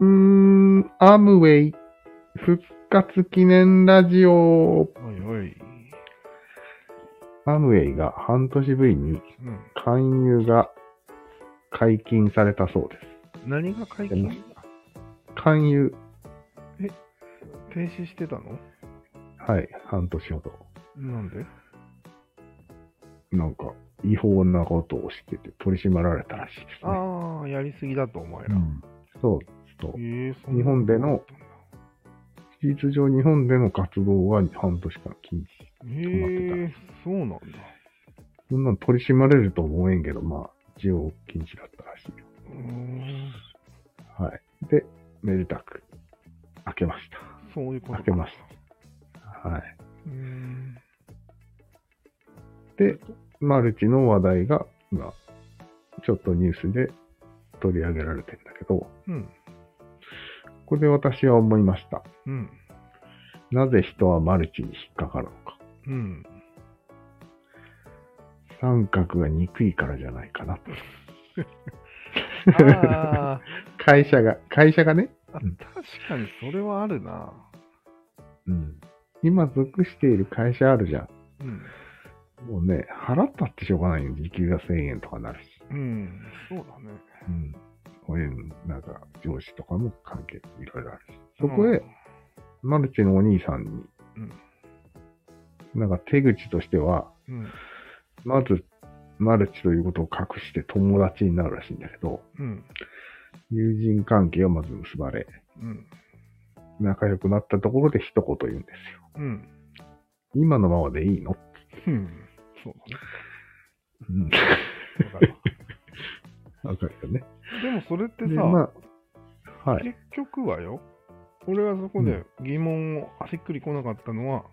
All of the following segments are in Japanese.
うーん、アムウェイ復活記念ラジオ。おいおい。アムウェイが半年ぶりにうん。勧誘が解禁されたそうです。何が解禁？勧誘、停止してたの？はい、半年ほど。なんで？なんか、違法なことをしてて取り締まられたらしいですね。ああ、やりすぎだと、お前ら。うん、そうと日本での事実上日本での活動は半年間禁止。へえそうなんだ。そんなの取り締まれると思えんけど、まあ、一応禁止だったらしい。はい。で、めでたく、開けましそういうこと開けました。はい。で、マルチの話題が、今、ちょっとニュースで取り上げられてんだけど、うん。ここで私は思いました。うん。なぜ人はマルチに引っかかるのか。うん。三角が憎いからじゃないかな。あ 会社が、会社がね、確かにそれはあるな。うん。今属している会社あるじゃうん。ん。もうね、払ったってしょうがないよ。時給が1000円とかなるし。うん。そうだね。うん。こういう、なんか、上司とかも関係いろいろあるし。そこへ、マルチのお兄さんに、うん。なんか手口としては、うん。まず、マルチということを隠して友達になるらしいんだけど、うん。友人関係をまず結ばれ、うん。仲良くなったところで一言言うんですよ。うん。今のままでいいの？うん。そううん。だね。わかるわ わかるよね。でもそれってで、さ、まあ、はい。結局はよ、俺はそこで疑問をしっくりこなかったのは、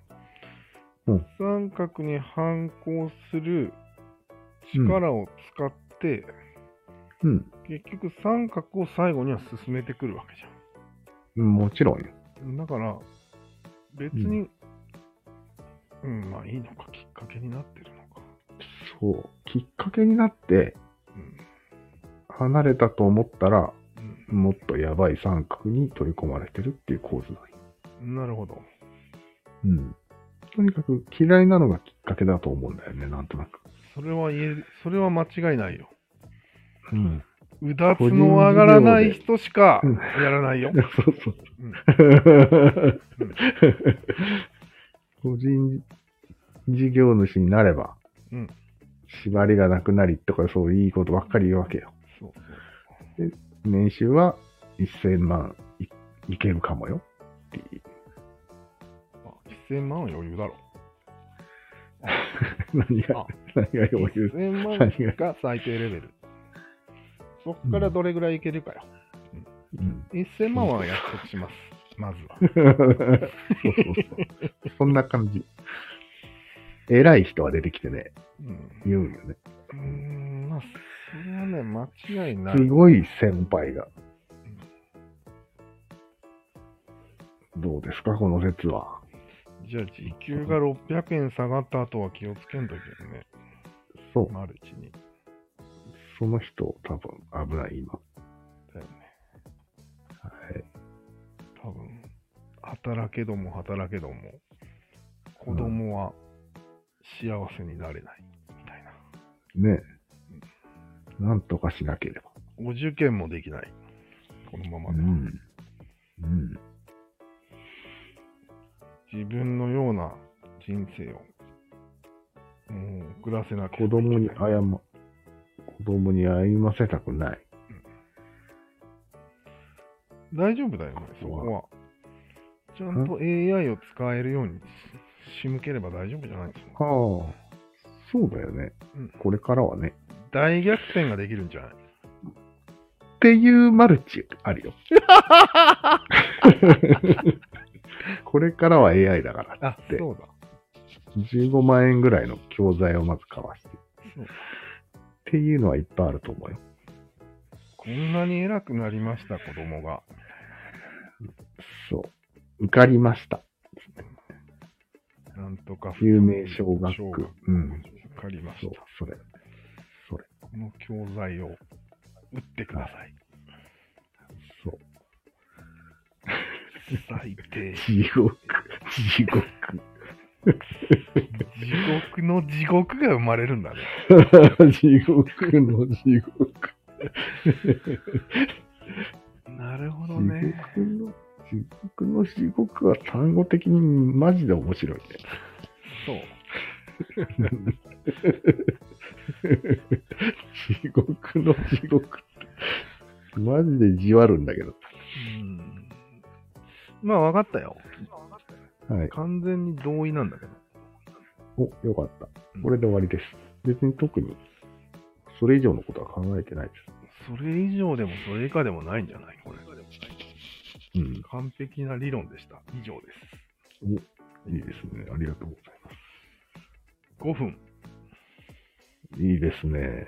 うん三角に反抗する力を使って、うん。結局三角を最後には進めてくるわけじもちろん。だから、別に、うん、まあいいのか、きっかけになってるのか。そう。きっかけになって、うん。離れたと思ったら、うんもっとやばい三角に取り込まれてるっていう構図だよ。なるほど。うん。とにかく嫌いなのがきっかけだと思うんだよね、なんとなく。それは言える、それは間違いないよ。うん。うだつの上がらない人しかうんやらないよ。そうそう。うん 個人事業主になれば、うん縛りがなくなりとかそういういいことばっかり言うわけよ。そうそう。年収は1000万いいけるかもよっていう。まあ、1000万は余裕だろ。何があ、何が余裕？1000万何が？が最低レベル。そっからどれぐらいいけるかよ。うん。1000万は約束します。まずは。そうそうそう。そんな感じ。偉い人が出てきてね、うん。言うよね。うーん、まあ、それはね、間違いない。すごい先輩が。どうですか、この説は。じゃあ、時給が600円下がった後は気をつけんといけんね。そう。マルチに。その人、多分危ない、今。だよね。はい。多分、働けども働けども、子供は幸せになれない。みたいな。ねえ。なんとかしなければ。お受験もできない。このままで。うん。うん。自分のような人生を、もう送らせなきゃ子供に謝、子供に歩ませたくない。大丈夫だよね、そこは。ちゃんと AI を使えるように仕向ければ大丈夫じゃないですか。はあ。そうだよね。うんこれからはね。大逆転ができるんじゃない？っていうマルチあるよ。これからは AI だからあっ、て、そうだ。15万円ぐらいの教材をまず買わして。そうっていうのはいっぱいあると思うよ。こんなに偉くなりました、子供が。そう。受かりました。なんとか有名小学小区。うん。受かりまそうした。、それ。この教材を打ってください。そう。最低。地獄、地獄。地獄の地獄が生まれるんだね。地獄の地獄。なるほ地どね。地獄の地獄は単語的にマジで面白いね。そう。地獄の地獄って。マジでじわるんだけど。うん。まあ分かったよ。はい。完全に同意なんだけど。お、よかった。これで終わりです。別に特に、それ以上のことは考えてないです。それ以上でもそれ以下でもないんじゃない？これ。うん。完璧な理論でした。以上です。いいですね。ありがとうございま5分。いいですね。